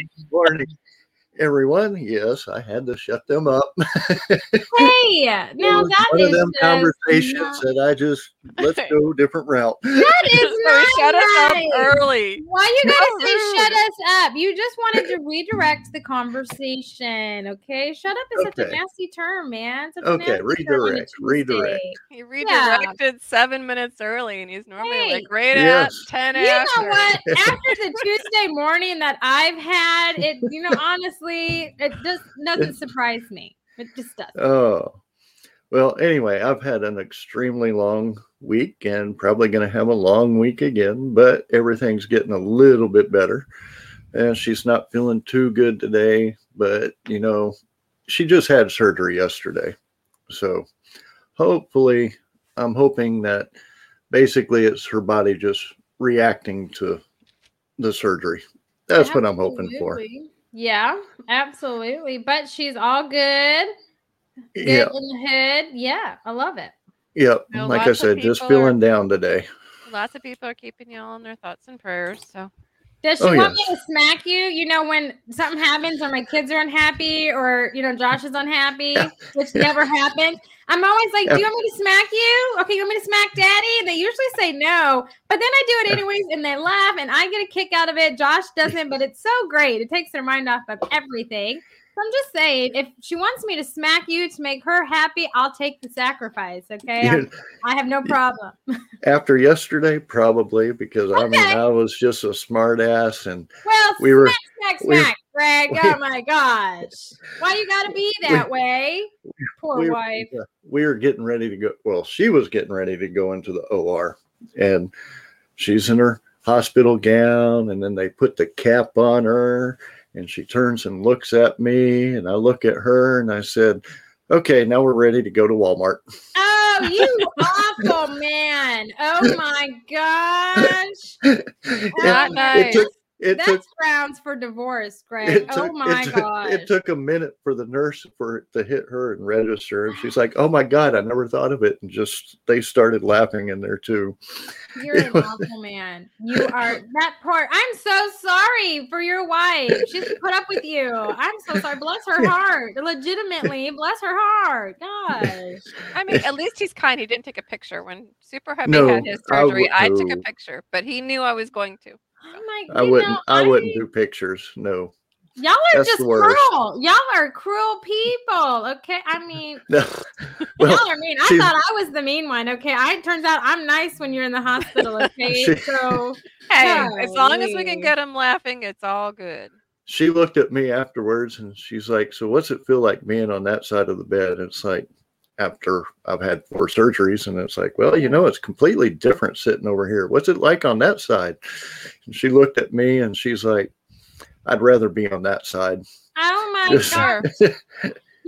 Shut. Morning, everyone. Yes, I had to shut them up. Hey, now that one is of them conversations not- that I just let's go different route. that is So not shut us up early. Why you gotta So say rude. shut us up? You just wanted to redirect the conversation, okay? Shut up is such a nasty term, man. Such Okay, nasty term on a redirect, redirect. He redirected seven minutes early, and he's normally Hey. like right Yes. at ten You know what? After the Tuesday morning that I've had, it you know honestly, it just doesn't surprise me. It just doesn't. Oh, well, anyway, I've had an extremely long week and probably going to have a long week again, but everything's getting a little bit better. And she's not feeling too good today, but you know, she just had surgery yesterday. So hopefully, I'm hoping that basically it's her body just reacting to the surgery. That's what I'm hoping for. Yeah, absolutely. But she's all good. Good Yeah. in the hood. Yeah, I love it. Yep. No, like I said, just people are- feeling down today. Lots of people are keeping you all in their thoughts and prayers. So Does oh, she Oh, want yes. me to smack you? You know, when something happens or my kids are unhappy or, you know, Josh is unhappy, which never happens. I'm always like, Do you want me to smack you? Okay, you want me to smack daddy? And they usually say no, but then I do it anyways and they laugh and I get a kick out of it. Josh doesn't, but it's so great. It takes their mind off of everything. I'm just saying, if she wants me to smack you to make her happy, I'll take the sacrifice. Okay. I have no problem. After yesterday, probably because I mean I was just a smart ass and Well, we were smack, we- smack, Greg. we- oh my gosh. Why you gotta be that way? Poor we, wife. we were getting ready to go. Well, she was getting ready to go into the OR, and she's in her hospital gown, and then they put the cap on her, and she turns and looks at me, and I look at her, and I said, "Okay, now we're ready to go to Walmart." Oh, you awful man. Oh my gosh. Oh, nice. It took it took That's grounds for divorce, Greg. it oh my it took, gosh. it took a minute for the nurse for it to hit her and register and she's like oh my god i never thought of it and just they started laughing in there too You're an awful man. You are that part. I'm so sorry for your wife. She's put up with you. I'm so sorry. Bless her heart. Legitimately, bless her heart. Gosh. I mean, at least he's kind. He didn't take a picture when Super Happy No, had his surgery. would- I, took a picture, but he knew I was going to. Oh my i wouldn't know, i wouldn't do pictures no Y'all are That's just cruel. Y'all are cruel people. Okay. I mean, no well y'all are mean. I she- thought I was the mean one. Okay. I it turns out I'm nice when you're in the hospital. Okay. She- so Hey, as long as we can get him laughing, it's all good. she looked at me afterwards and she's like so what's it feel like being on that side of the bed and it's like after i've had four surgeries and it's like well you know it's completely different sitting over here what's it like on that side and she looked at me and she's like i'd rather be on that side oh my god.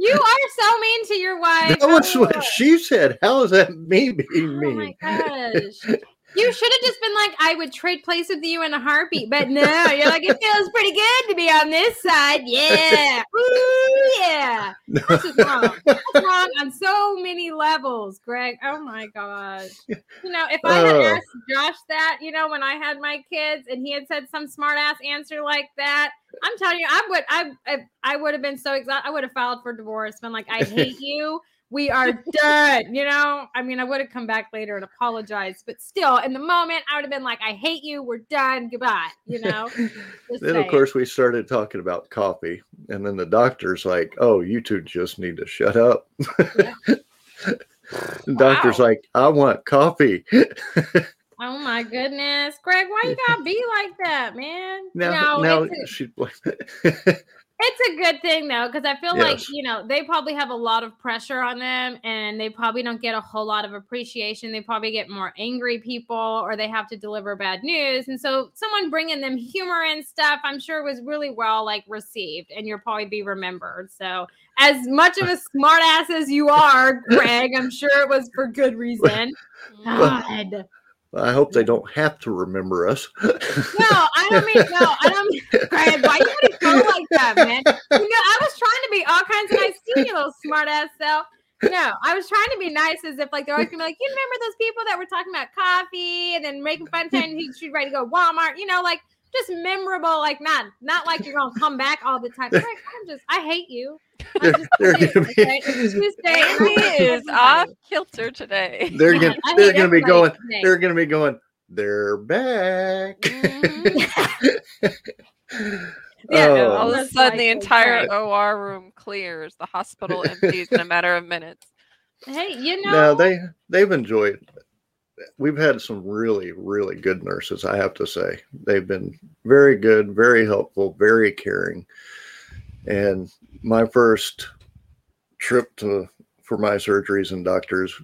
You are so mean to your wife. That's Oh, what she said. How is that me being mean? Oh my gosh. You should have just been like, I would trade places with you in a heartbeat. But no, you're like, it feels pretty good to be on this side. Yeah. Ooh, yeah. This is wrong. That's wrong on so many levels, Greg. Oh my gosh. You know, if I had Oh. asked Josh that, you know, when I had my kids and he had said some smart ass answer like that, I'm telling you, I would I I, I would have been so excited. I would have filed for divorce, been like, I hate you. We are done. You know, I mean, I would have come back later and apologized, but still, in the moment, I would have been like, I hate you. We're done. Goodbye. You know, Then of course we started talking about coffee, and then the doctor's like, "Oh, you two just need to shut up." the doctor's Wow. like, "I want coffee." Oh my goodness, Greg, why you gotta be like that, man? now, no, now she. It's a good thing though, because I feel like you know they probably have a lot of pressure on them, and they probably don't get a whole lot of appreciation. They probably get more angry people, or they have to deliver bad news, and so someone bringing them humor and stuff, I'm sure was really well like received, and you'll probably be remembered. So, as much of a smartass as you are, Greg, I'm sure it was for good reason. God. I hope they don't have to remember us. No, I don't mean no. I don't mean Greg. Why you gotta go like that, man? You know, I was trying to be all kinds of nice to you, little smart ass self. No, I was trying to be nice as if like they're always gonna be like, you remember those people that were talking about coffee and then making fun of saying he should ready to go Walmart, you know, like just memorable, like not not like you're gonna come back all the time. Greg, I'm just I hate you. I They're, they're gonna be okay? Tuesday. Amy is off kilter today. they're gonna I they're gonna be going today. they're gonna be going they're back. Mhm. Yeah, Oh. All of a sudden, the entire right. OR room clears. The hospital empties in a matter of minutes. Hey, you know, no, they they've enjoyed. We've had some really really good nurses. I have to say they've been very good, very helpful, very caring. And my first trip to for my surgeries and doctors,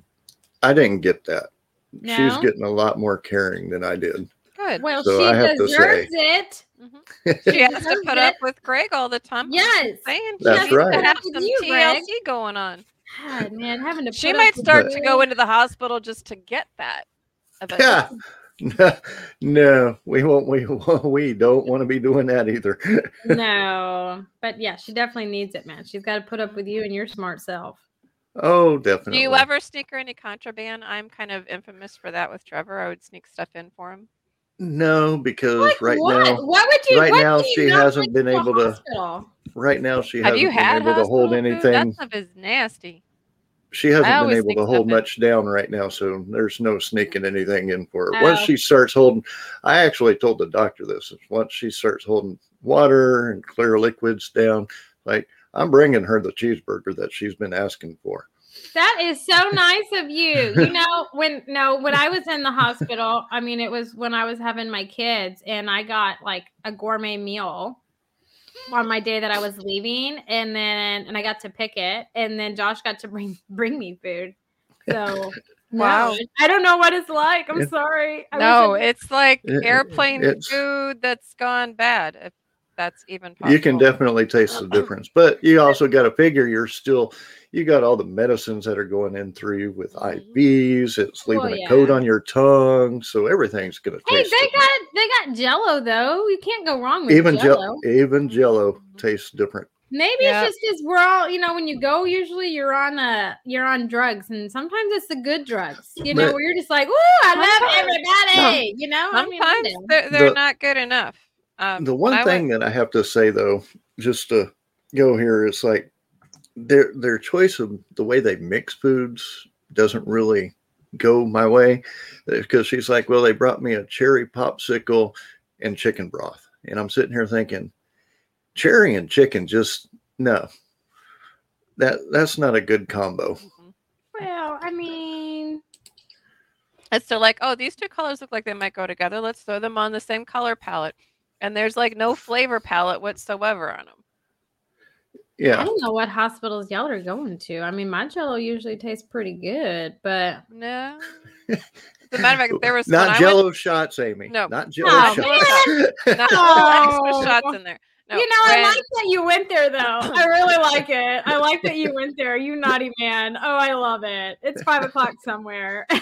I didn't get that. She's No? getting a lot more caring than I did. Good. well, so she I have to deserves it. Mhm. She has to put it. up with Greg all the time. Yes. saying she That's needs to right. have some you, Greg. TLC going on. God, man, having to She might start you. to go into the hospital just to get that. Yeah. No, no, we won't. We won't. we don't want to be doing that either. no, but yeah, she definitely needs it, man. She's got to put up with you and your smart self. Oh, definitely. Do you ever sneak her any contraband? I'm kind of infamous for that with Trevor. I would sneak stuff in for him. No, because Like right what? now, what would you? right what now do you she hasn't been the able to- hospital? right now she Have hasn't you been able to hold hospital food? anything. That stuff is nasty. She hasn't been able to hold stuff in. much down right now, so there's no sneaking anything in for her. Once Oh. she starts holding, I actually told the doctor this. Once she starts holding water and clear liquids down, like I'm bringing her the cheeseburger that she's been asking for. That is so nice of you. You know, when no, when I was in the hospital, I mean, it was when I was having my kids, and I got like a gourmet meal on my day that I was leaving, and then and I got to pick it, and then Josh got to bring bring me food. So Wow. no, I don't know what it's like. I'm It- sorry. I No, it's like It- airplane it's- food that's gone bad. If that's even possible. You can definitely taste the difference, but you also got to figure you're still you got all the medicines that are going in through you with Mhm. IVs. It's Well, leaving yeah. a coat on your tongue, so everything's gonna Hey, taste. they different. got they got Jello though. You can't go wrong with even Jello. Jello, even Jello tastes different. Maybe Yeah. it's just because we're all, you know, when you go, usually you're on a you're on drugs, and sometimes it's the good drugs, you know, But- where you're just like, "Ooh, I love Sometimes- everybody," you know. I mean, I they're, they're The- not good enough. Um, the when one I thing went- that I have to say though, just to go here, is like their their choice of the way they mix foods doesn't really go my way because she's like, well, they brought me a cherry popsicle and chicken broth, and I'm sitting here thinking, cherry and chicken, just no. That that's not a good combo. Mhm. Well, I mean, It's still like, oh, these two colors look like they might go together. Let's throw them on the same color palette. And there's like no flavor palette whatsoever on them. Yeah. I don't know what hospitals y'all are going to. I mean, my Jello usually tastes pretty good, but No. As a matter of fact, there was when not I Jello shots, Amy. No. not oh, Jello Oh, shots. Not Oh. extra shots in there. No, you know, I like that you went there, though. I really like it. I like that you went there. You naughty man. Oh, I love it. It's five o'clock somewhere.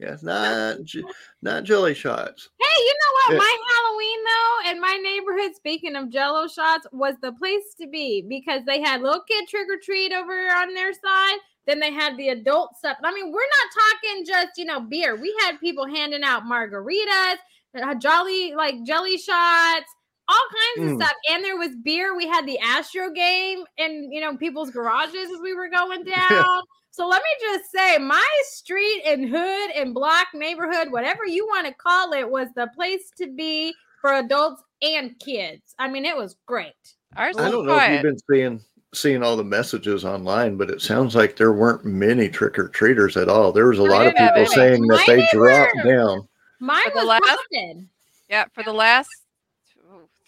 Yes, not j- not jelly shots. Hey, you know what? Yeah. My Halloween though, in my neighborhood, speaking of Jello shots, was the place to be because they had little kid trick or treat over on their side. Then they had the adult stuff. I mean, we're not talking just you know beer. We had people handing out margaritas, uh, jolly like jelly shots, all kinds Mm. of stuff. And there was beer. We had the Astro game in you know people's garages as we were going down. So let me just say, my street and hood and block neighborhood, whatever you want to call it, was the place to be for adults and kids. I mean, it was great. Ours I don't know if you've been seeing seeing all the messages online, but it sounds like there weren't many trick or treaters at all. There was a I lot of people saying that My they dropped down. Mine For the was last- haunted. Yeah, for the last two-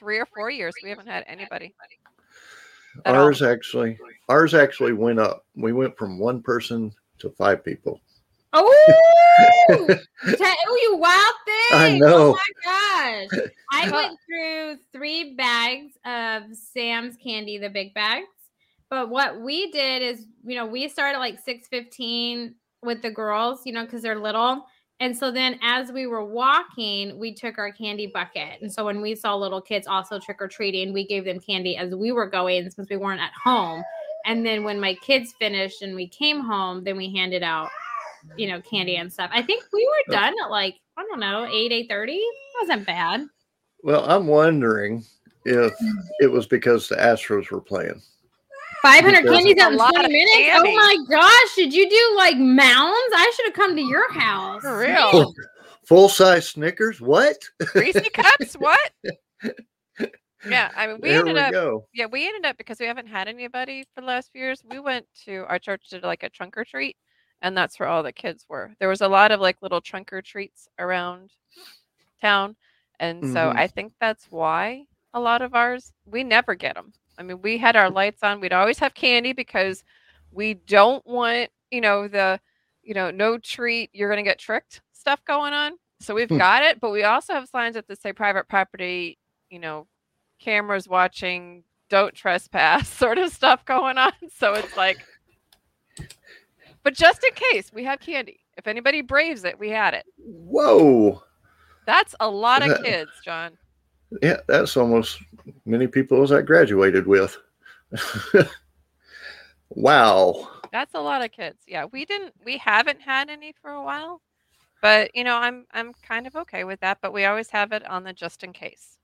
three or four years, we haven't had anybody. at all. Ours actually, ours actually went up. We went from one person to five people. Oh, tell you wild thing. I oh know. Oh my gosh. I went through three bags of Sam's candy, the big bags. But what we did is, you know, we started like 615 with the girls, you know, because they're little. And so then as we were walking, we took our candy bucket. And so when we saw little kids also trick or treating, we gave them candy as we were going since we weren't at home. And then when my kids finished and we came home, then we handed out, you know, candy and stuff. I think we were done at like, I don't know, 8, 8 30. wasn't bad. Well, I'm wondering if it was because the Astros were playing. 500 candies out in 20 minutes? candy. Oh my gosh. Did you do like mounds? I should have come to your house. For real. Full size Snickers? What? Reese cups? What? Yeah, I mean, we there ended we up. go. Yeah, we ended up because we haven't had anybody for the last few years. We went to our church did like a trunk or treat, and that's where all the kids were. There was a lot of like little trunk or treats around town, and so Mhm. I think that's why a lot of ours we never get them. I mean, we had our lights on. We'd always have candy because we don't want you know the you know no treat you're gonna get tricked stuff going on. So we've Hmm. got it, but we also have signs that say private property. You know, cameras watching, don't trespass sort of stuff going on. So it's like, but just in case, we have candy. If anybody braves it, we had it. Whoa. That's a lot of kids, John. Yeah, that's almost many people as I graduated with. wow. That's a lot of kids. Yeah, we didn't, we haven't had any for a while, but you know, I'm, I'm kind of okay with that. But we always have it on the just in case.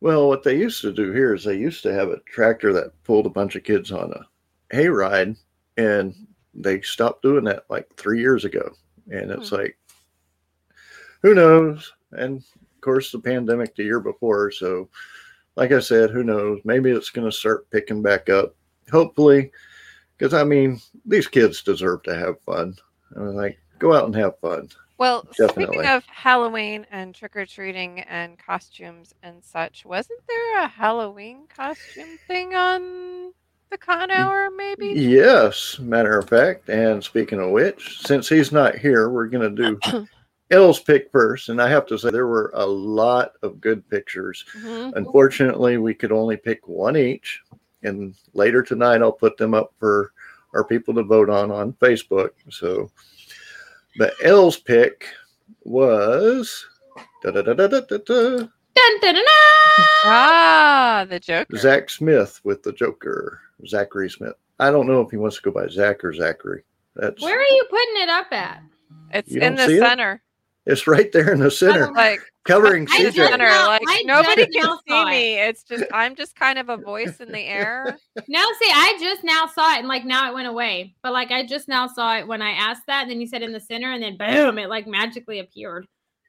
Well, what they used to do here is they used to have a tractor that pulled a bunch of kids on a hayride, and they stopped doing that like three years ago. And it's hmm. like, who knows? And of course, the pandemic the year before. So, like I said, who knows? Maybe it's going to start picking back up. Hopefully, because I mean, these kids deserve to have fun. I was like, go out and have fun. Well, speaking Definitely. of Halloween and trick or treating and costumes and such, wasn't there a Halloween costume thing on the con hour? Maybe. Yes, matter of fact. And speaking of which, since he's not here, we're going to do L's pick first. And I have to say, there were a lot of good pictures. Mhm. Unfortunately, we could only pick one each. And later tonight, I'll put them up for our people to vote on on Facebook. So the L's pick was da, da, da, da, da, da, da, Dun, dun, dun, dun. Ah, the Joker. Zach Smith with the Joker, Zachary Smith. I don't know if he wants to go by Zach or Zachary. That's Where are you putting it up at? It's You in the center. it? Center. it's right there in the center, Like covering I CJ. center. Like I nobody can see it. me. It's just I'm just kind of a voice in the air. No, see, I just now saw it and like now it went away. But like I just now saw it when I asked that, and then you said in the center, and then boom, it like magically appeared.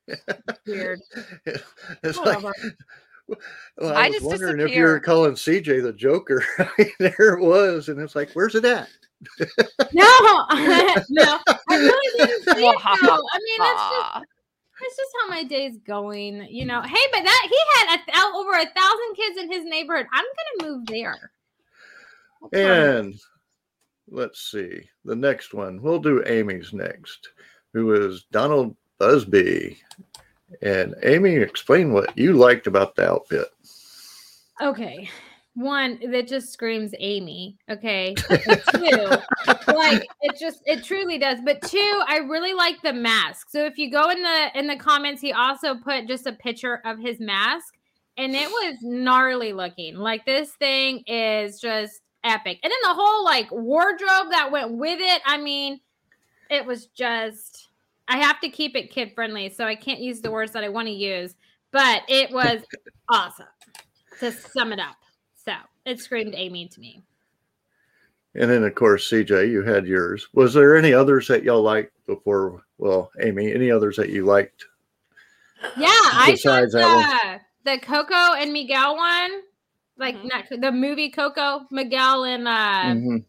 Weird. It's like, well, I I, was just wondering if you were calling CJ the Joker. There it was, and it's like, where's it at? No, no, I really didn't see it. though. I mean, that's just that's just how my day's going. You know, hey, but that he had a, thou- over a thousand kids in his neighborhood. I'm gonna move there. Fine. And let's see, the next one. We'll do Amy's next, who is Donald Busby. And Amy, explain what you liked about the outfit. Okay. One that just screams Amy. Okay. Two, like it just it truly does. But two, I really like the mask. So if you go in the in the comments, he also put just a picture of his mask, and it was gnarly looking. Like this thing is just epic. And then the whole like wardrobe that went with it. I mean, it was just I have to keep it kid friendly, so I can't use the words that I want to use, but it was awesome to sum it up. So it screamed Amy to me. And then, of course, CJ, you had yours. Was there any others that y'all liked before? Well, Amy, any others that you liked? Yeah, I thought that the, the Coco and Miguel one, like Mhm. not the movie Coco, Miguel and uh, Mhm.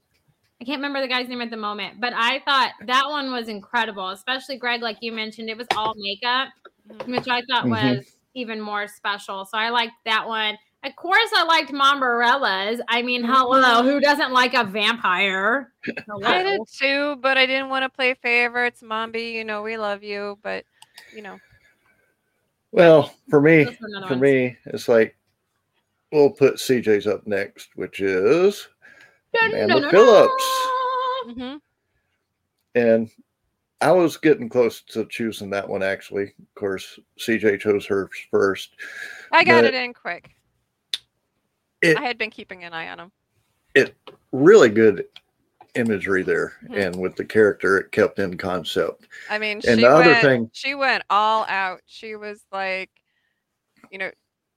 I can't remember the guy's name at the moment, but I thought that one was incredible, especially Greg, like you mentioned, it was all makeup, Mhm. which I thought Mhm. was even more special. So I liked that one. Of course, I liked Mombarella's. I mean, hello, who doesn't like a vampire? I did too, but I didn't want to play favorites. Mombi, you know we love you, but you know Well, for me, Those were another for ones. me, it's like we'll put CJ's up next, which is Amanda Dun, dun, dun, Phillips. dun. Mhm. And I was getting close to choosing that one actually. Of course, CJ chose hers first. I got But it in quick. It- I had been keeping an eye on him. It really good imagery there, Mhm. and with the character, it kept in concept. I mean, And she the other went, thing- she went all out. She was like, you know,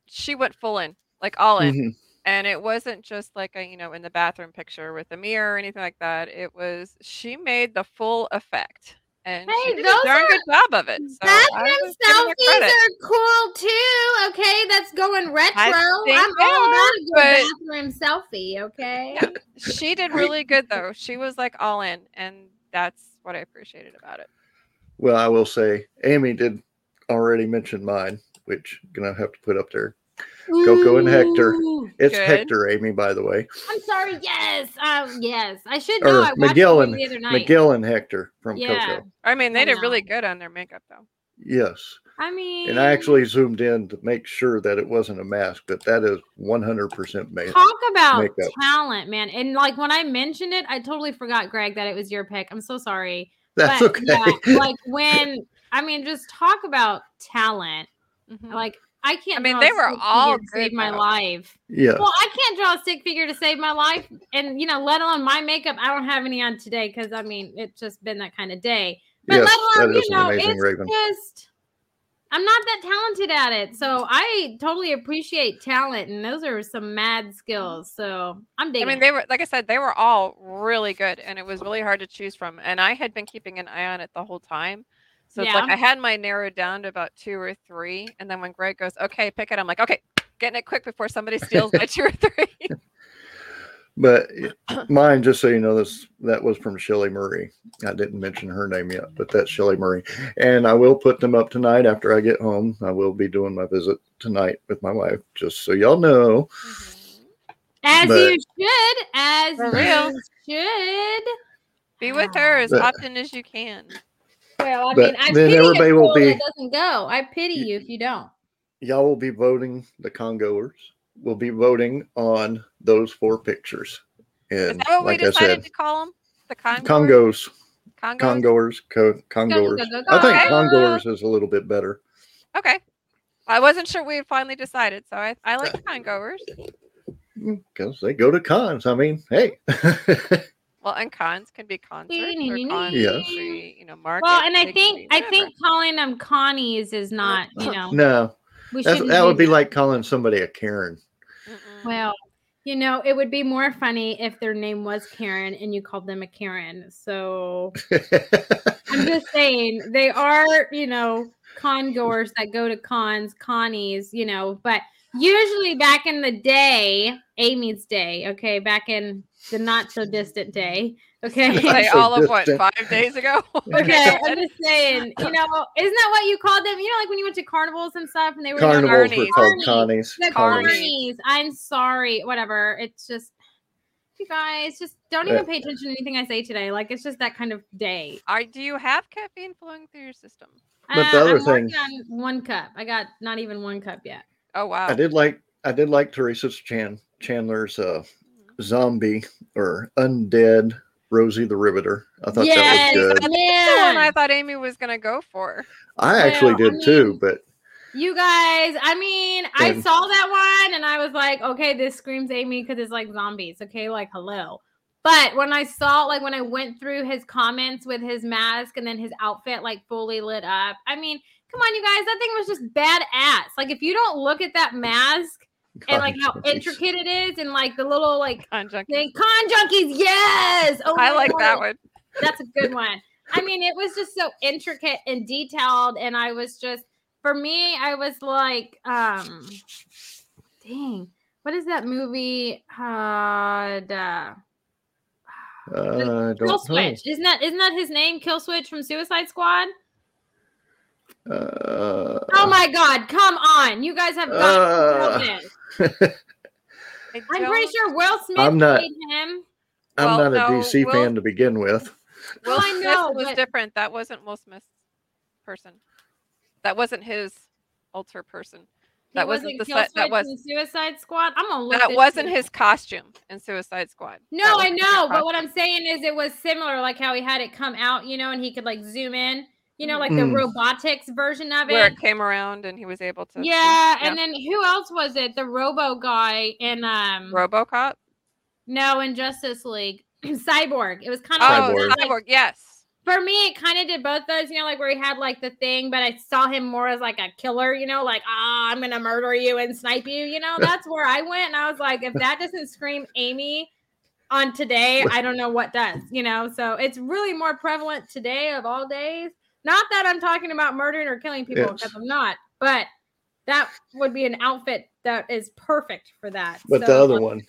she went full in, like all in. Mhm. And it wasn't just like a, you know, in the bathroom picture with a mirror or anything like that. It was she made the full effect. And she Hey, did those a darn are- good job of it. So I Bathroom was giving her selfies are cool too. Okay, that's going retro. I'm they all are, about a good but- bathroom selfie. Okay. Yeah. She did really good though. She was like all in and that's what I appreciated about it. Well, I will say Amy did already mention mine, which I'm gonna have to put up there. Coco and Hector. It's Good. Hector, Amy, by the way. I'm sorry. Yes. Um. Yes. I should Or know. I watched Miguel and- movie the other night. Miguel and Hector from Yeah. Coco. I mean, they I did really good on their makeup though. Yes. I mean, And I actually zoomed in to make sure that it wasn't a mask, but that is 100% made. talk about makeup. talent, man. And like when I mentioned it, I totally forgot, Greg, that it was your pick. I'm so sorry. That's but okay. yeah, like when I mean, just talk about talent. Mhm. Like I can't. I mean, draw they a were all figure to save good, my life. Yeah. Well, I can't draw a stick figure to save my life, and you know, let alone my makeup. I don't have any on today because I mean, it's just been that kind of day. But yes, let alone, is you know, amazing it's Raven. just I'm not that talented at it. So I totally appreciate talent, and those are some mad skills. So I'm I digging. mean, they were like I said, they were all really good, and it was really hard to choose from. And I had been keeping an eye on it the whole time, so it's like I had mine narrowed down to about two or three. And then when Greg goes, "Okay, pick it," I'm like, "Okay, getting it quick before somebody steals my two or three. But mine, just so you know, this that was from Shelly Murray. I didn't mention her name yet, but that's Shelly Murray. And I will put them up tonight after I get home. I will be doing my visit tonight with my wife, just so y'all know. as but- you should, as real. you should. Be with her as But- often as you can. Well, I But mean, I then pity everybody a will fool that be- doesn't go. I pity you if you don't. Y'all will be voting. The Congoers will be voting on those four pictures. Is And that what like we I decided said, to call them? The Congos. Congos, Congos. Congoers, co- Congoers. go, go, I think go. Congoers is a little bit better. Okay. I wasn't sure we had finally decided, so I, I like Congoers. Mm, because they go to cons. I mean, hey, Well, and cons can be concerts or cons Yes. can be, you know, market. Well, and I think I think calling them Connies is mm. not, you know, no, we that would be like calling somebody a Karen. Mm-mm. Well, you know, it would be more funny if their name was Karen and you called them a Karen. So I'm just saying they are, you know, con goers that go to cons, connies, you know, but usually back in the day, Amy's day, okay, back in the not so distant day, okay. say so all of what five days ago. Okay, I'm just saying, you know, isn't that what you called them? You know, like when you went to carnivals and stuff, and they were doing Carnivals were Carnies. called Carnies. Connies. the Carnies. carnies. I'm sorry, whatever. It's just you guys just don't even pay attention to anything I say today. Like it's just that kind of day. Are do you have caffeine flowing through your system? But the Uh, other I'm thing- on one cup. I got not even one cup yet. Oh wow. I did like I did like Teresa Chan Chandler's uh, zombie or undead Rosie the Riveter. I thought Yes, that was good. That's the one I thought Amy was gonna go for. I actually Well, I did too, but You guys, I mean, I saw that one and I was like, okay, this screams Amy because it's like zombies. Okay, like hello. But when I saw, like, when I went through his comments with his mask and then his outfit, like, fully lit up, I mean, come on, you guys, that thing was just badass. Like, if you don't look at that mask and like how intricate it is and like the little like On junkies. thing, con junkies, yes. Oh, I my like that one. That's a good one. I mean, it was just so intricate and detailed, and I was just for me, I was like, um, dang, what is that movie? Uh, the, Uh, I don't Kill know. Switch. Isn't that isn't that his name? Kill Switch from Suicide Squad. Uh, Oh my God! Come on, you guys have got Uh, to know this. I I'm pretty sure Will Smith I'm not- played him. I'm Well, not a no, DC Will- fan to begin with. Will I Smith know, was but- different. That wasn't Will Smith's person. That wasn't his alter person. That wasn't the Kill set. That was in Suicide Squad. I'm gonna look. that this wasn't shit his costume in Suicide Squad. No, That was I a know, but what I'm saying is it was similar, like how he had it come out, you know, and he could like zoom in, you know, like the Mm. robotics version of where it. it came around and he was able to. Yeah, and then who else was it? The Robo guy in um RoboCop. no in Justice League, Cyborg. It was kind Oh, of Cyborg. like, Cyborg. Yes. for me, it kind of did both those, you know, like where he had like the thing, but I saw him more as like a killer, you know, like, ah, I'm gonna murder you and snipe you, you know, that's where I went. And I was like, if that doesn't scream Amy on today, I don't know what does, you know. So it's really more prevalent today of all days. Not that I'm talking about murdering or killing people, because Yes. I'm not, but that would be an outfit that is perfect for that. But the So, other one,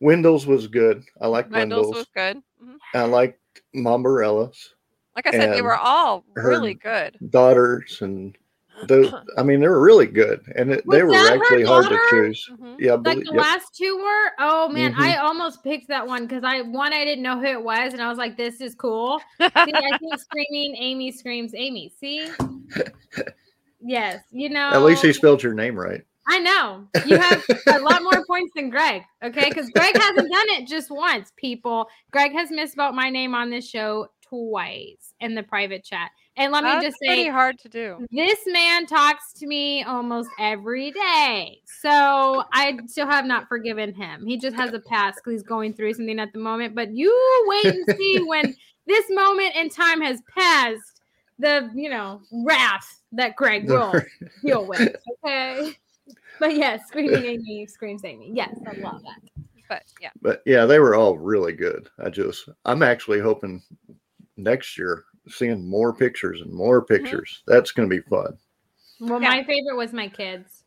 Windows was good. I like Windows Windows. was good. Mhm. I liked Mambarella's Like I said, they were all really good. daughters, and those. I mean, they were really good, and it, they were actually hard to choose. Mhm. Yeah, like believe, the yep. last two were oh man Mhm. i almost picked that one because i one i didn't know who it was and i was like this is cool see i think screaming amy screams amy see yes you know At least he spelled your name right. i know you have a lot more points than greg okay because greg hasn't done it just once people greg has misspelled my name on this show twice in the private chat and let me That's just pretty say hard to do. this man talks to me almost every day. So I still have not forgiven him. He just has a past because he's going through something at the moment. But you wait and see when this moment in time has passed, the you know, wrath that Greg will deal with. Okay. But yes, screaming Amy screams Amy. Yes, I love that. But yeah, But yeah, they were all really good. I just, I'm actually hoping next year seeing more pictures and more pictures. That's going to be fun. Well, Yeah. my favorite was my kids.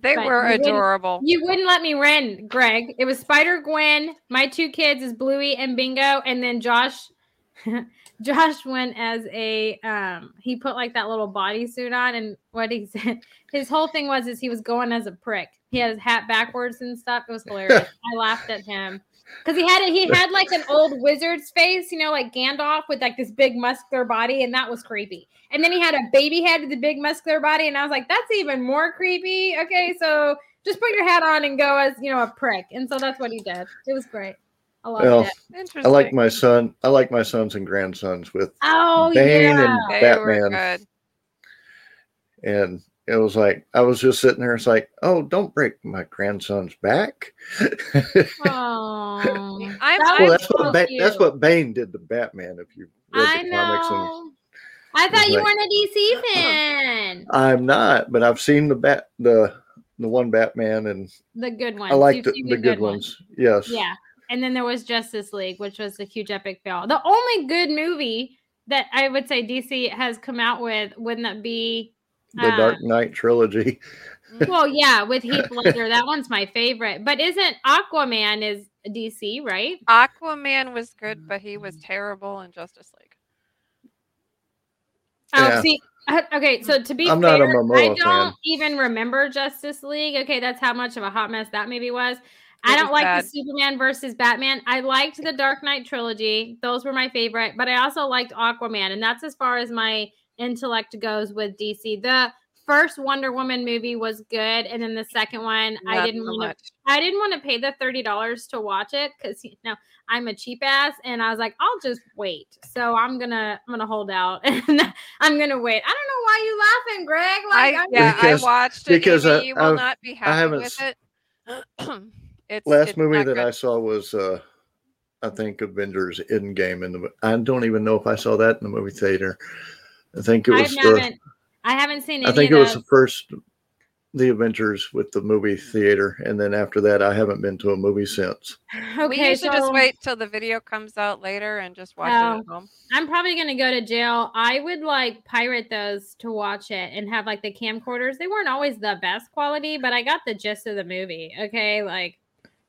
they But were you wouldn't- adorable. You wouldn't let me win, Greg. It was Spider Gwen. My two kids is Bluey and Bingo, and then Josh. Josh went as a um he put like that little bodysuit on and what he said his whole thing was is he was going as a prick. He had his hat backwards and stuff. It was hilarious. I laughed at him. Because he had it, he had like an old wizard's face, you know, like Gandalf with like this big muscular body, and that was creepy. And then he had a baby head with a big muscular body, and I was like, that's even more creepy. Okay, so just put your hat on and go as you know a prick. And so that's what he did. It was great. I love Well, it. Interesting. I like my son. I like my sons and grandsons with, Oh Bane yeah. and- they were Batman. good. and it was like I was just sitting there. It's like, oh, don't break my grandson's back. Oh, I'm, That I'm well, that's what ba- that's what Bane did to Batman. If you read I the comics, and know. I thought you like- weren't a DC fan. I'm not, but I've seen the bat the the one Batman, and The good ones. I like the, the good ones. Yes. Yeah. And then there was Justice League, which was a huge epic fail. The only good movie that I would say DC has come out with wouldn't that be The uh, Dark Knight trilogy. well, yeah, with Heath Ledger. that one's my favorite. But isn't Aquaman is DC, right? Aquaman was good, but he was terrible in Justice League. Oh, Yeah. see, uh, okay. So to be I'm fair, not a I Momoa don't fan. even remember Justice League. Okay, that's how much of a hot mess that movie was. I don't was like bad. the Superman versus Batman. I liked the Dark Knight trilogy; those were my favorite. But I also liked Aquaman, and that's as far as my intellect goes with DC. The first Wonder Woman movie was good, and then the second one, I didn't so want to. I didn't want to pay the thirty dollars to watch it because you know I'm a cheap ass, and I was like, I'll just wait. So I'm gonna I'm gonna hold out, and I'm gonna wait. I don't know why you laughing, Greg. Like, I, yeah, Because- I watched it. because Amy, I- you will I've- not be happy haven't with s- it. it's Last it's movie that good. I saw was uh I think Avengers Endgame in the I don't even know if I saw that in the movie theater. I think it was the, haven't. I haven't seen. Any I think of it was the first the Avengers with the movie theater and then after that I haven't been to a movie since. Okay, we usually so just wait till the video comes out later and just watch it Oh. at home. I'm probably gonna go to jail. I would like pirate those to watch it and have like the camcorders. They weren't always the best quality, but I got the gist of the movie. Okay, like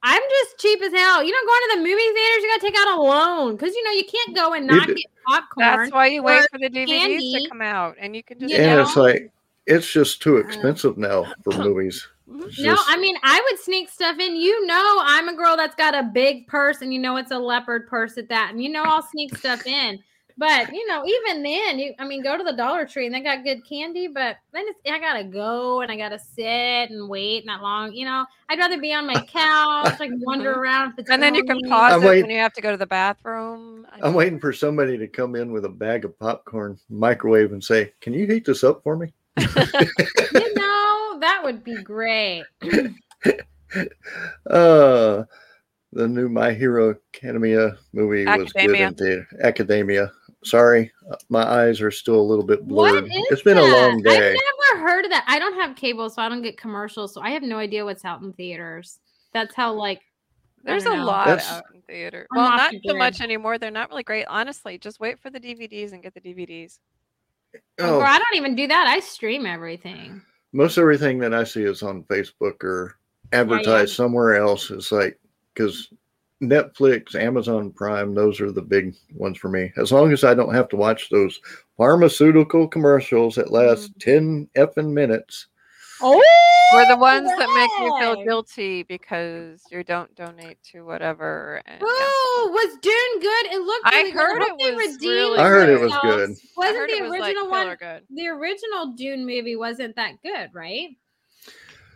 I'm just cheap as hell. You don't go into the movie theaters, you gotta take out a loan because you know you can't go and You not do- get popcorn. That's why you wait for the DVDs candy. to come out, and you can just You and know? it's like it's just too uh, expensive now for movies. It's No, just- I mean I would sneak stuff in. You know, I'm a girl that's got a big purse, and you know it's a leopard purse at that, and you know I'll sneak stuff in. But you know, even then, you I mean, go to the Dollar Tree and they got good candy, but then it's I gotta go and I gotta sit and wait not long. You know, I'd rather be on my couch, like wander around. If it's And then you can pause I'm it wait- when you have to go to the bathroom. I I'm waiting for somebody to come in with a bag of popcorn, microwave, and say, "Can you heat this up for me?" You know, that would be great. Uh, the new My Hero Academia movie was good in theater. Academia. Sorry, uh, my eyes are still a little bit What blurred. is It's been a long day. I've never heard of that. I don't have cable, so I don't get commercials, so I have no idea what's out in theaters. That's how like There's a know. lot That's- out in theater. I'm Well, not watching so much anymore. They're not really great. Honestly, just wait for the DVDs and get the DVDs. Girl, Oh, I don't even do that. I stream everything. most everything that I see is on Facebook or advertised somewhere else. It's like because Netflix, Amazon Prime, those are the big ones for me. As long as I don't have to watch those pharmaceutical commercials that last mm. ten effing minutes. Oh, Or the ones that make you feel guilty because you don't donate to whatever. And, yeah. Was Dune good? It looked. I Really good. heard hope it was really I heard it was good. Wasn't the it was, like, original one? good. The original Dune movie wasn't that good, right?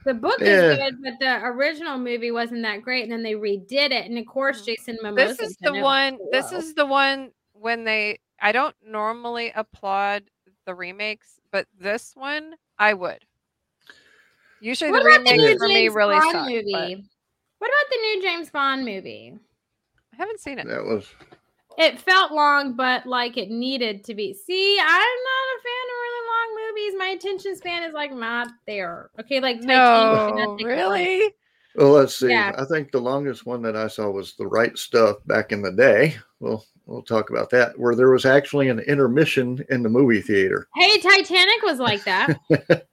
The book Yeah. is good, but the original movie wasn't that great. And then they redid it, and of course, Mhm. Jason Momoa. This is the one. This is the one when they. I don't normally applaud the remakes, but this one I would. Usually What the about the remakes new for me really Bond suck. movie? but What about the new James Bond movie? I haven't seen it. That was It felt long, but like it needed to be. See, I'm not a fan of really long movies. My attention span is like not there. Okay, like No, that's like- really. well. Let's see. Yeah. I think the longest one that I saw was the right stuff back in the day. Well, we'll talk about that. Where there was actually an intermission in the movie theater. Hey, Titanic was like that.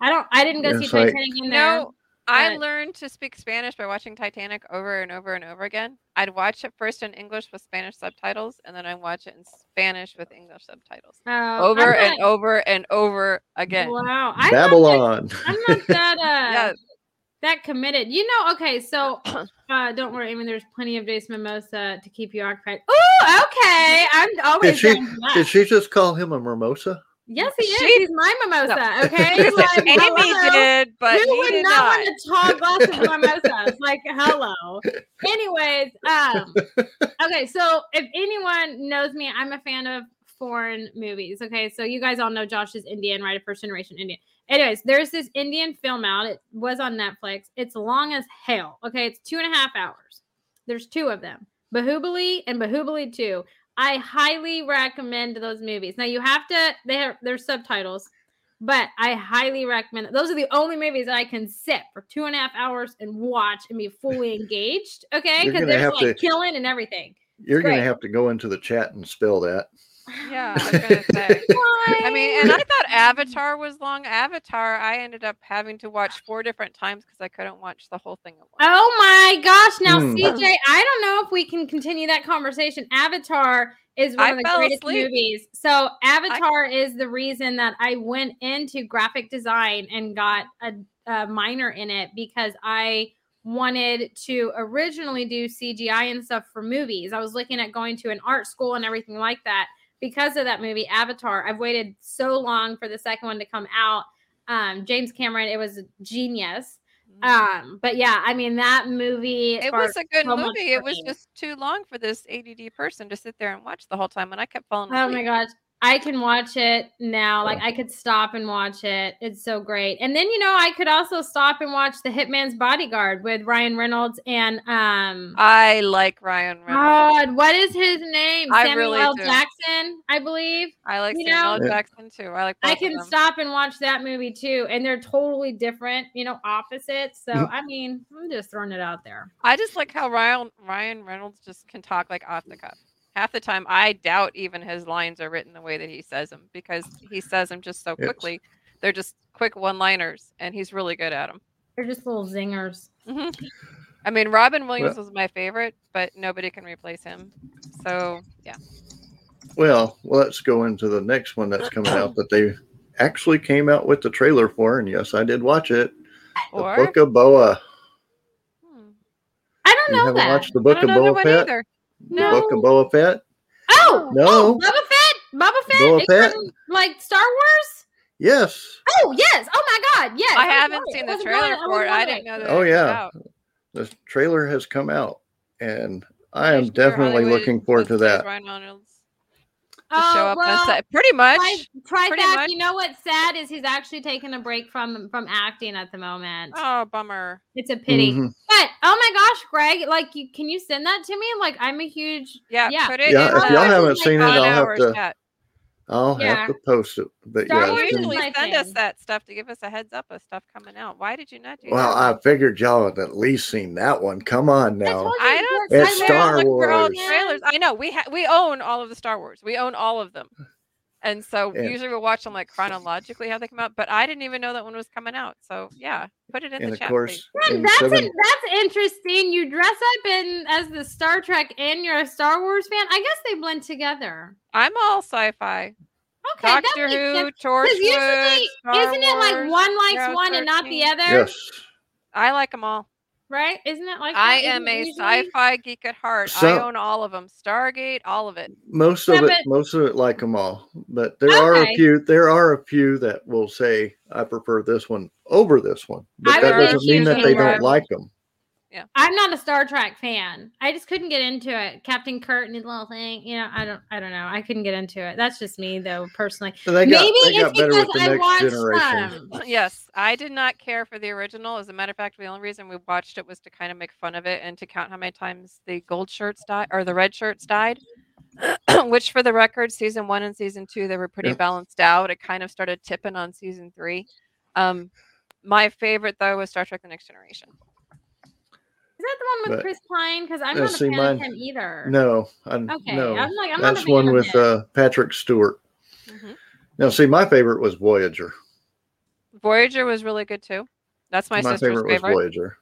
I don't. I didn't go see like- Titanic in there. No, I learned to speak Spanish by watching Titanic over and over and over again. I'd watch it first in English with Spanish subtitles, and then I'd watch it in Spanish with English subtitles. Oh, over I'm and over and over again. Wow, I'm not that- Babylon. I'm not that uh Yeah. that committed. You know, okay, so uh don't worry, I mean there's plenty of Jason Mimosa to keep you occupied. Oh, okay. I'm always she- down for that. Did she just call him a mimosa? Yes, he is. She- He's my mimosa. No. Okay, like, Amy hello? did, but Who he would did not, not. want a tall glass of mimosas? Like, hello. Anyways, um, okay. So if anyone knows me, I'm a fan of foreign movies. Okay, so you guys all know Josh is Indian, right? A first generation Indian. Anyways, there's this Indian film out. It was on Netflix. It's long as hell. Okay, it's two and a half hours. There's two of them, Bahubali and Bahubali Two. I highly recommend those movies. Now you have to. They have their subtitles but I highly recommend it. Those are the only movies that I can sit for two and a half hours and watch and be fully engaged. Okay, because they're like to- killing and everything. You're going Great. to have to go into the chat and spell that. Yeah, I was gonna say. I I mean, and I thought Avatar was long. Avatar, I ended up having to watch four different times because I couldn't watch the whole thing at once. Oh my gosh! Now, Hmm. CJ, I don't know if we can continue that conversation. Avatar is one I of the greatest asleep. movies. So, Avatar is the reason that I went into graphic design and got a, a minor in it because I wanted to originally do CGI and stuff for movies. I was looking at going to an art school and everything like that. Because of that movie, Avatar, I've waited so long for the second one to come out. Um, James Cameron, it was genius. Um, but yeah, I mean that movie. Mm-hmm. it was a good so movie. It was just too long for this ADD person to sit there and watch the whole time, and I kept falling Asleep. Oh my gosh. I can watch it now. Like I could stop and watch it. It's so great. And then you know, I could also stop and watch The Hitman's Bodyguard with Ryan Reynolds and um I like Ryan Reynolds. God, what is his name? I Samuel really L. do. Jackson, I believe. I like you Samuel know- Jackson too. I like. I can stop and watch that movie too. And they're totally different, you know, opposites. So Mhm. I mean, I'm just throwing it out there. I just like how Ryan Ryan Reynolds just can talk like off the cuff. Half the time, I doubt even his lines are written the way that he says them because he says them just so Yes. quickly. They're just quick one-liners, and he's really good at them. They're just little zingers. I mean, Robin Williams was my favorite, but nobody can replace him. So yeah, Well, let's go into the next one that's coming out that they actually came out with the trailer for. And yes, I did watch it. The Book of Boa. Hmm, I don't You know haven't that. watched the I Book don't of know Boa one either. The No. Book of Boa Fett? Oh, No. oh, Boba Fett, Boba Fett, Boba Fett? from, like Star Wars. Yes. Oh yes! Oh my God! Yes. I was haven't seen I the trailer wondering- for it. I didn't know that. Oh, yeah. out. The trailer has come out. And I am sure definitely Hollywood looking forward to that. Ryan Reynolds to Oh, show up well, set. Pretty much. Tri- pretty Trifac, much. you know what's sad is he's actually taking a break from from acting at the moment. Oh, bummer. It's a pity. Mhm. But Oh my gosh, Greg! Like, you can you send that to me? Like, I'm a huge Yeah, Yeah. put it Yeah, in if y'all haven't like seen it, on I'll have our to. chat. I'll Yeah. have to post it. But Star yeah, You Wars it's usually my send us that stuff to give us a heads up of stuff coming out. Why did you not do well, that? I figured y'all had at least seen that one. Come on now. told I don't. It's excited Star about Look, all Wars. trailers. I know we ha- we own all of the Star Wars. We own all of them, and so And- usually we watch them like chronologically how they come out. But I didn't even know that one was coming out. So yeah, put it in And the of chat. course, Man, in that's seven, in, that's interesting. You dress up in as the Star Trek and you're a Star Wars fan. I guess they blend together. I'm all sci-fi. Okay, Doctor Who. Torchwood. Because usually, Star isn't it like one likes Arrow one and not the other? yes. I like them all. Right? Isn't it like I that? am Isn't a usually- sci-fi geek at heart. I own all of them. Stargate, all of it. Most Yeah, of it, but- most of it, like them all. But there are a few. There are a few that will say, "I prefer this one over this one," but I that doesn't mean that they don't rival. like them. I'm not a Star Trek fan. I just couldn't get into it. Captain Kirk and his little thing. You know, I don't. I don't know. I couldn't get into it. That's just me, though, personally. So they got, Maybe they it's better because with the I next watched generation. um, Yes, I did not care for the original. As a matter of fact, the only reason we watched it was to kind of make fun of it and to count how many times the gold shirts died or the red shirts died. Which, for the record, season one and season two they were pretty Yeah. balanced out. It kind of started tipping on season three. Um, my favorite though was Star Trek: The Next Generation. Is that the one with But- Chris Pine? Because I'm Yeah, not a see, fan mine- of him either. No, I'm, Okay. no. I'm like, I'm That's not one with uh, Patrick Stewart. Mhm. Now, see, my favorite was Voyager. Voyager was really good too. That's my, My, sister's favorite, favorite. was Voyager.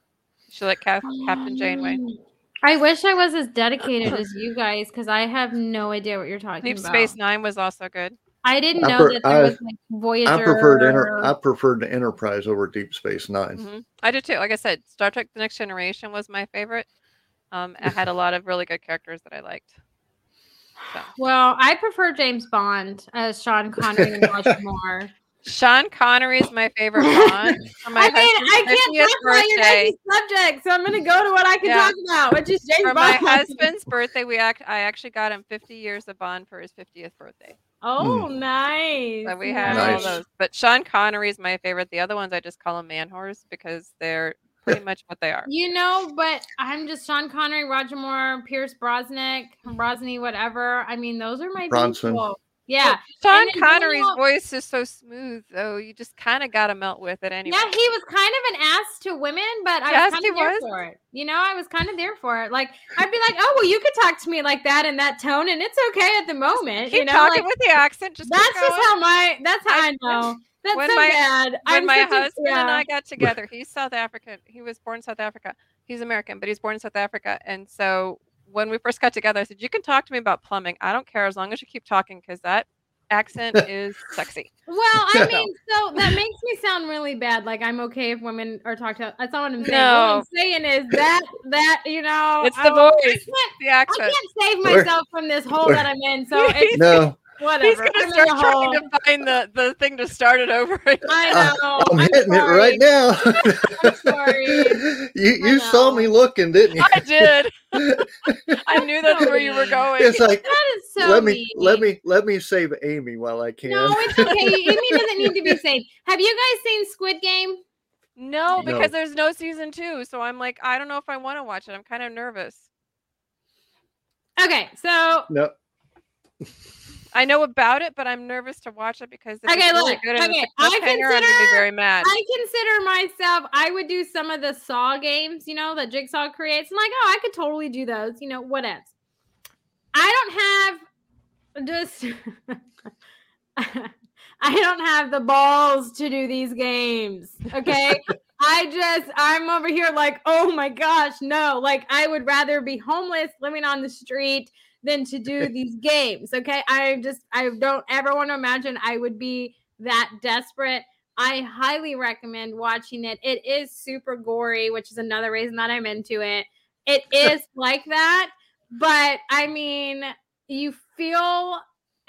She liked Cap- Captain Janeway. I wish I was as dedicated as you guys because I have no idea what you're talking Deep about. Space Nine was also good. I didn't I know per- that there I- was like Voyager. I preferred Enter- I preferred the Enterprise over Deep Space 9 hmm I did too. Like I said, Star Trek: The Next Generation was my favorite. Um, it had a lot of really good characters that I liked. So. well, I prefer James Bond as Sean Connery and Roger Moore. Sean Connery is my favorite Bond. For my I mean, I can't talk about your birthday, guys' subject, so I'm going to go to what I can Yeah. talk about, which is James for my husband's birthday, we act. I actually got him 50 years of Bond for his 50th birthday. Hmm. Oh, nice. So we had Nice. all those. But Sean Connery is my favorite. The other ones I just call them man whores because they're pretty much what they are. You know, but I'm just Sean Connery, Roger Moore, Pierce Brosnan, Brosney, whatever. I mean, those are my Bronson. people. Yeah. Sean then Connery's Daniel- voice is so smooth, though. You just kind of got to melt with it anyway. Yeah, he was kind of an ass to women, but I Yes, was kind of there was. for it. You know, I was kind of there for it. Like, I'd be like, "Oh, well, you could talk to me like that in that tone, and it's okay at the moment." Keep you know, talking like, with the accent. Just that's just going. how my that's how I, I- know. That's when so my- bad. when I'm my such a- husband and. I got together, he's South African. He was born in South Africa. He's American, but he's born in South Africa. And so when we first got together, I said, "You can talk to me about plumbing. I don't care as long as you keep talking because that accent is sexy." Well, I mean, so that makes me sound really bad. Like I'm okay if women are talked to. That's not what I'm saying. What I'm saying is that that you know, It's the oh, I voice. can't, The I can't save We're- myself from this hole we're- that I'm in. So it's No, whatever. He's gonna I'm in start a trying hole. to find the, the thing to start it over. again. I Uh, know. I'm I'm hitting it right now. I'm sorry. you you saw me looking, didn't you? I did. I knew that's where you were going. It's like That is so let me mean. let me let me save Amy while I can. No, it's okay. Amy doesn't need to be saved. Have you guys seen Squid Game? No, No. because there's no season two. So I'm like, I don't know if I want to watch it. I'm kind of nervous. Okay, so no, I know about it, but I'm nervous to watch it because if Okay, it's really look, good okay, I I'm gonna be very mad. I consider myself. I would do some of the Saw games, you know, that Jigsaw creates. I'm like, oh, I could totally do those. You know, what else? I don't have just. I don't have the balls to do these games. Okay. I just, I'm over here like, oh my gosh, no. Like, I would rather be homeless, living on the street, than to do these games. Okay. I just, I don't ever want to imagine I would be that desperate. I highly recommend watching it. It is super gory, which is another reason that I'm into it. It is like that, but I mean, you feel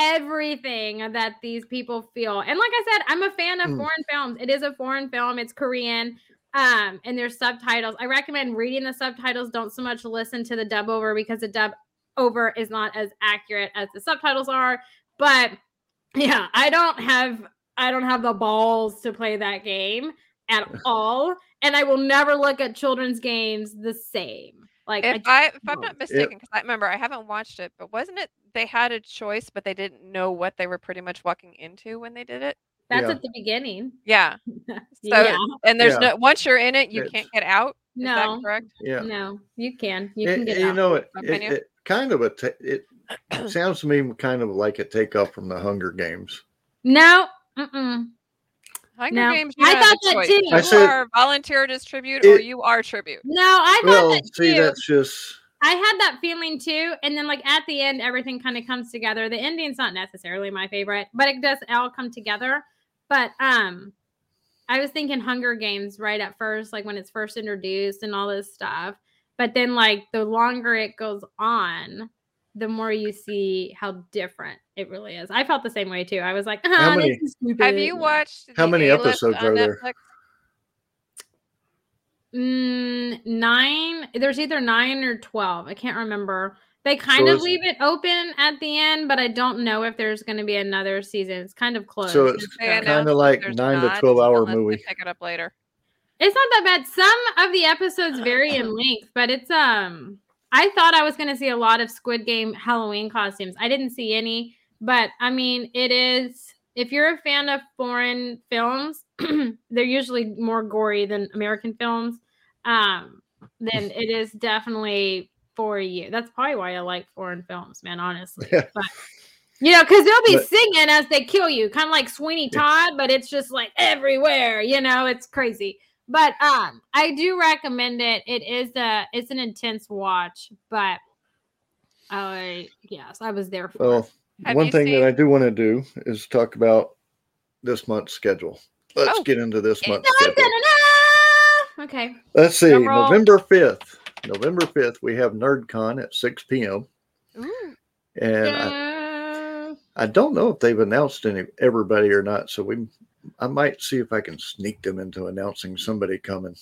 everything that these people feel. And like I said, I'm a fan of Mm. foreign films. It is a foreign film. It's Korean. Um, and there's subtitles. I recommend reading the subtitles. Don't so much listen to the dub over because the dub over is not as accurate as the subtitles are. But yeah, I don't have I don't have the balls to play that game. at all, and I will never look at children's games the same. Like If I, I if I'm not mistaken, because I remember I haven't watched it, but wasn't it they had a choice, but they didn't know what they were pretty much walking into when they did it? that's Yeah. at the beginning. Yeah. So yeah, and there's Yeah. no once you're in it, you It's- can't get out. Is that no, correct? Yeah. no, you can, you It- can get eh, you out. know, it, it, it kind of a it sounds to me kind of like a takeoff from the Hunger Games. no, mm-mm. Hunger No. Games. You I thought that choice. too. You I said- are volunteer distribute or It- you are tribute. no, I thought Well, that see, too. that's just I had that feeling too. And then like at the end, everything kind of comes together. The ending's not necessarily my favorite, but it does all come together. But um I was thinking Hunger Games right at first, like when it's first introduced and all this stuff. But then like the longer it goes on, the more you see how different it really is. I felt the same way too. I was like, ah, many- this is stupid. Have you watched How many A-List episodes are there? Netflix? Mm, nine. There's either nine or twelve. I can't remember. They kind So of leave it open at the end, but I don't know if there's going to be another season. It's kind of close. So it's Kinda like nine to 12 hour unless they movie. Pick it up later. It's not that bad. Some of the episodes vary in length, but it's um. I thought I was going to see a lot of Squid Game Halloween costumes. I didn't see any, but I mean, it is. If you're a fan of foreign films, they're usually more gory than American films. Um, then it is definitely for you. That's probably why I like foreign films, man. Honestly, Yeah. but you know, because they'll be But- singing as they kill you, kind of like Sweeney Todd, but it's just like everywhere. You know, it's crazy. But um, I do recommend it. It is a it's an intense watch, but I yes, I was there for. well. it. One thing seen- that I do want to do is talk about this month's schedule. Let's Oh. get into this month's Dun, schedule. dun, dun, dun. Okay. Let's see, November 5th. November 5th, we have NerdCon at 6 p.m. Ooh. And I, I don't know if they've announced any everybody or not. So we I might see if I can sneak them into announcing somebody coming.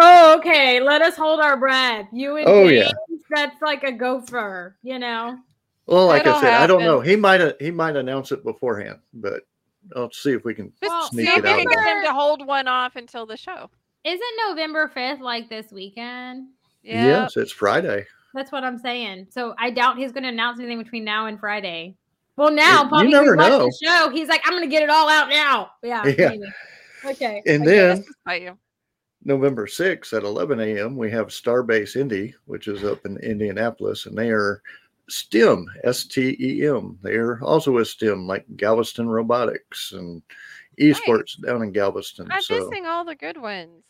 Oh, okay. Let us hold our breath. You and Oh, James, yeah. that's like a gopher, you know. Well, like I It'll said, I don't know. He might uh, he might announce it beforehand, but let's see if we can Well, sneak if it out can there. get them to hold one off until the show. Isn't November 5th like this weekend? Yeah. Yes, it's Friday. That's what I'm saying. So I doubt he's going to announce anything between now and Friday. Well, now, you probably never watch know. the show. He's like, I'm going to get it all out now. Yeah. Yeah. maybe. Okay. And I then it. This is by you. November 6th at 11 a.m., we have Starbase Indy, which is up in Indianapolis, and they are STEM, S T E M. They are also a STEM, like Galveston Robotics and esports down in Galveston. I'm so missing all the good ones.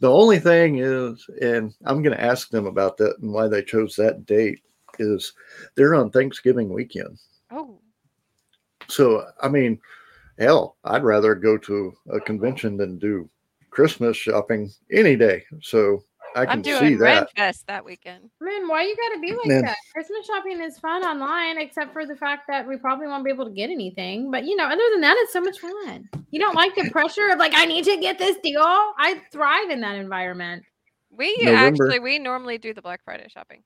the only thing is, and I'm going to ask them about that and why they chose that date, is they're on Thanksgiving weekend. Oh, So, I mean, hell, I'd rather go to a convention than do Christmas shopping any day. So I can I'm can see Red that. Fest that weekend. Man, why you got to be like Man. that? Christmas shopping is fun online, except for the fact that we probably won't be able to get anything. But, you know, other than that, it's so much fun. You don't like the pressure of, like, I need to get this deal. I thrive in that environment. We November. actually we normally do the Black Friday shopping.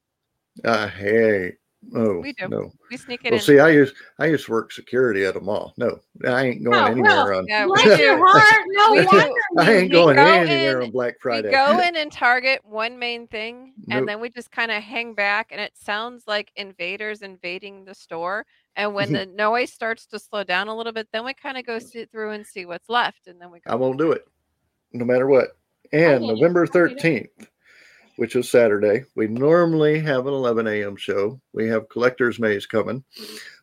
Uh, hey, oh We do. no. We sneak it Well, in. see, I used I used to work security at a mall. No, I ain't going Oh, anywhere well, on. yeah, we Bless your do. heart. No We do. wonder. I ain't we going go anywhere in- on Black Friday. We go in and target one main thing, Nope. and then we just kind of hang back, and it sounds like invaders invading the store. And when the noise starts to slow down a little bit, then we kind of go sit through and see what's left, and then we go. I won't do it, no matter what. And. November I get it. 13th, which is Saturday, we normally have an 11 a.m. show. We have Collector's Maze coming,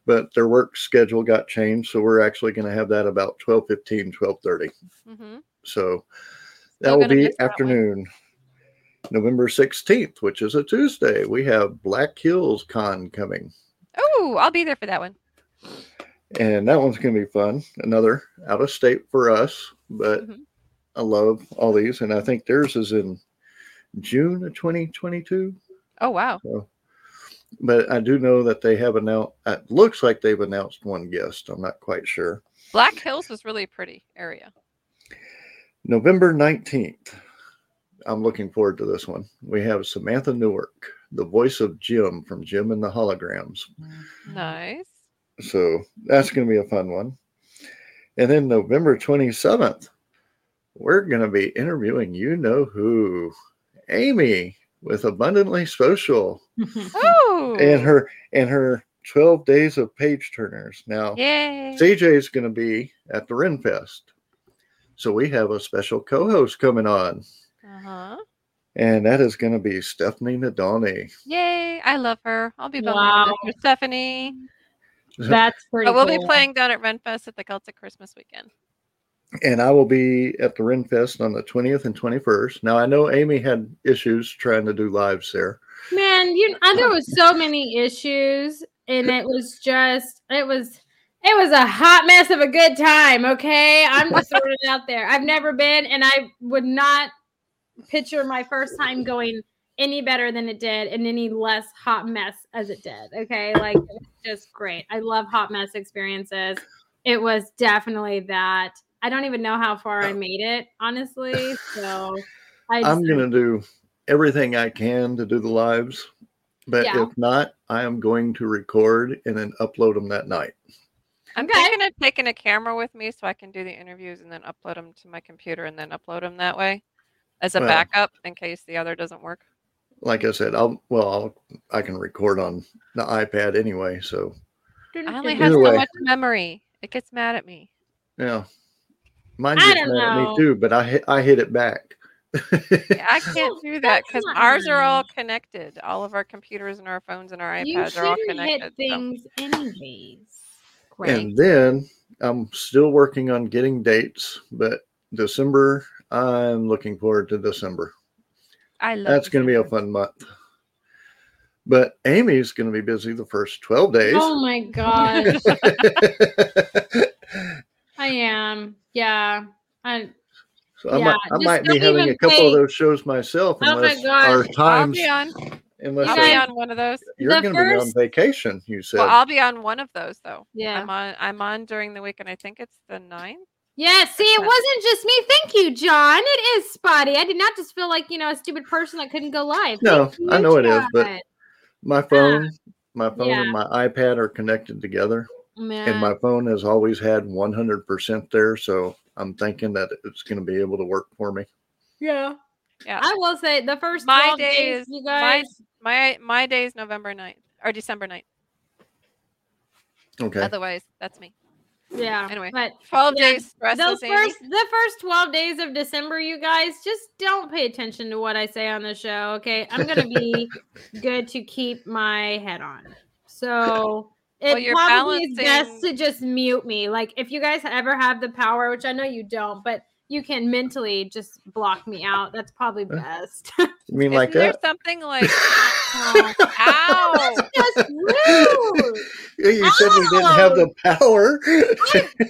but their work schedule got changed. So we're actually going to have that about 12:15, 12:30. hmm So that will be miss that one. afternoon. November 16th, which is a Tuesday, we have Black Hills Con coming. Oh, I'll be there for that one. And that one's going to be fun. Another out of state for us, but Mhm. I love all these. And I think theirs is in June of 2022. Oh wow. So, but I do know that they have announced, it looks like they've announced one guest. I'm not quite sure. Black Hills was really a pretty area. November 19th. I'm looking forward to this one. We have Samantha Newark, the voice of Jem from Jem and the Holograms. Nice. So that's going to be a fun one. And then November 27th, we're going to be interviewing you know who, Amy with Abundantly Social Oh, and her and her 12 days of page turners. Now, yay! CJ is going to be at the Renfest. So we have a special co-host coming on, Uh huh. and that is going to be Stephanie Nadani. Yay! I love her. I'll be bumming Wow. wow. Stephanie. That's pretty. But we'll be playing down at Renfest at the Celtic Christmas weekend. And I will be at the Renfest on the 20th and 21st. Now I know Amy had issues trying to do lives there. Man, you uh, there was so many issues, and it was just it was it was a hot mess of a good time. Okay, I'm just throwing it out there. I've never been, and I would not picture my first time going any better than it did, and any less hot mess as it did. Okay, like just great. I love hot mess experiences. It was definitely that. I don't even know how far I made it, honestly. So I just, I'm going to do everything I can to do the lives. But Yeah. if not, I am going to record and then upload them that night. I'm Okay. thinking of taking a camera with me so I can do the interviews and then upload them to my computer and then upload them that way as a Well- backup in case the other doesn't work. Like I said, I'll well, I'll, I can record on the iPad anyway. So I only have so way. much memory. It gets mad at me. yeah, mine I gets don't mad at me too. But I hit I hit it back. Yeah, I can't do that because ours are all connected. All of our computers and our phones and our you iPads are all connected. hit so- things anyways. Great. And then I'm still working on getting dates, but December, I'm looking forward to December. I love That's going to be a fun month. But Amy's going to be busy the first 12 days. oh my god, I am. Yeah. I, so I might, I might be don't having a couple play- of those shows myself Oh my unless God. our I'll times, be on. unless I'll be on one of those. you're going to be on vacation, you said. Well, I'll be on one of those though. yeah. I'm on. I'm on during the week, and I think it's the 9th. Yeah, see, it wasn't just me. Thank you, John. It is spotty. I did not just feel like, you know, a stupid person that couldn't go live. No, Thank I you, know it is, but my phone, ah. my phone Yeah. and my iPad are connected together. Man. and my phone has always had 100% there so i'm thinking that it's going to be able to work for me yeah. Yeah. I will say the first My day days, is- you guys. My my day is November 9th or December 9th. okay Otherwise, that's me. yeah. Anyway, But 12 Yeah, days stress those first the first 12 days of december you guys just don't pay attention to what i say on the show okay i'm gonna be good to keep my head on so it Well, probably is best to just mute me like if you guys ever have the power which i know you don't but you can mentally just block me out that's probably uh. best you mean Isn't like there that something like Oh, ow? that's just rude you said we didn't have the power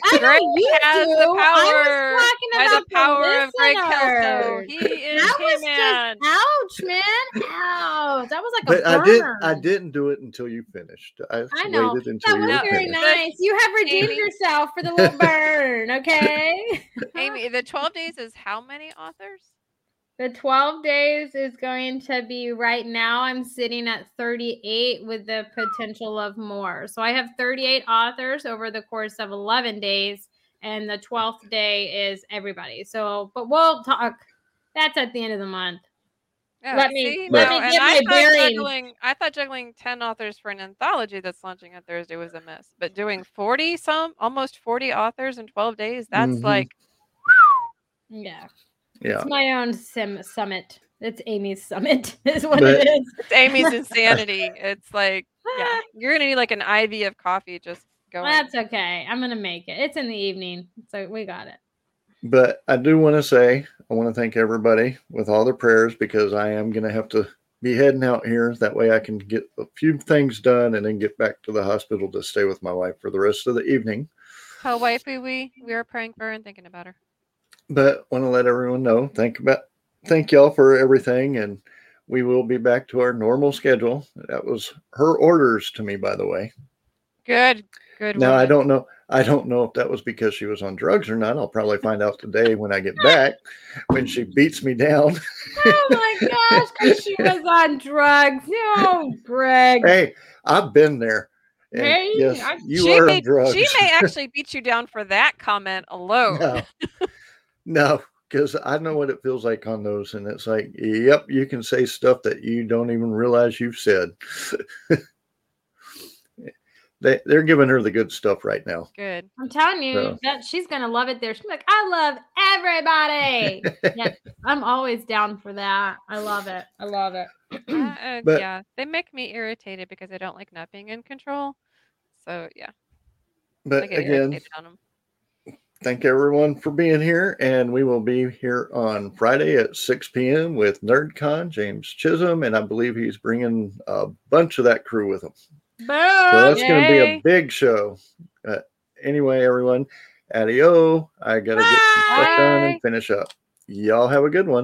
I know Greg you has do. the I was power talking by the about power of Greg Kelso. He is That was He-Man. just ouch, man. Ouch. That was like but a i burn. did i didn't do it until you finished i, I know. waited until That you was very finished nice. You have redeemed Amy. yourself for the little burn, okay? Amy, the 12 days is how many authors? The 12 days is going to be right now. I'm sitting at 38 with the potential of more. So I have 38 authors over the course of 11 days, and the 12th day is everybody. So, but we'll talk. That's at the end of the month. Yeah, Let me- see, let now- me get I my thought bearings. juggling I thought juggling 10 authors for an anthology that's launching on Thursday was a mess. But doing 40 some almost 40 authors in 12 days, that's Mhm. like Yeah. Yeah It's my own sim summit. It's Amy's summit, is what But- it is. it's Amy's insanity. It's like yeah, you're gonna need like an IV of coffee just going. That's okay. I'm gonna make it. It's in the evening, so we got it. but i do want to say i want to thank everybody with all their prayers because i am going to have to be heading out here that way i can get a few things done and then get back to the hospital to stay with my wife for the rest of the evening How wifey we we are praying for her and thinking about her. But want to let everyone know thank about thank y'all for everything and we will be back to our normal schedule that was her orders to me by the way Good, good. now i don't know i don't know if that was because she was on drugs or not i'll probably find out today when i get back when she beats me down Oh my gosh, 'cause she was on drugs. No, Greg. hey i've been there Hey, yes you she are may, she may actually beat you down for that comment alone. no no because I know what it feels like on those, and it's like, yep, you can say stuff that you don't even realize you've said. they they're giving her the good stuff right now. Good. I'm telling you So. that she's gonna love it there. She's like, I love everybody. yeah, I'm always down for that. I love it. I love it. Uh, uh, But- yeah, they make me irritated because I don't like not being in control. So yeah, But again, irritated on them. Thank everyone for being here, and we will be here on Friday at 6 p.m. with NerdCon, James Chisholm, and I believe he's bringing a bunch of that crew with him. So that's going to be a big show. Uh, anyway, everyone, adio. I got to get some stuff done and finish up. Y'all have a good one.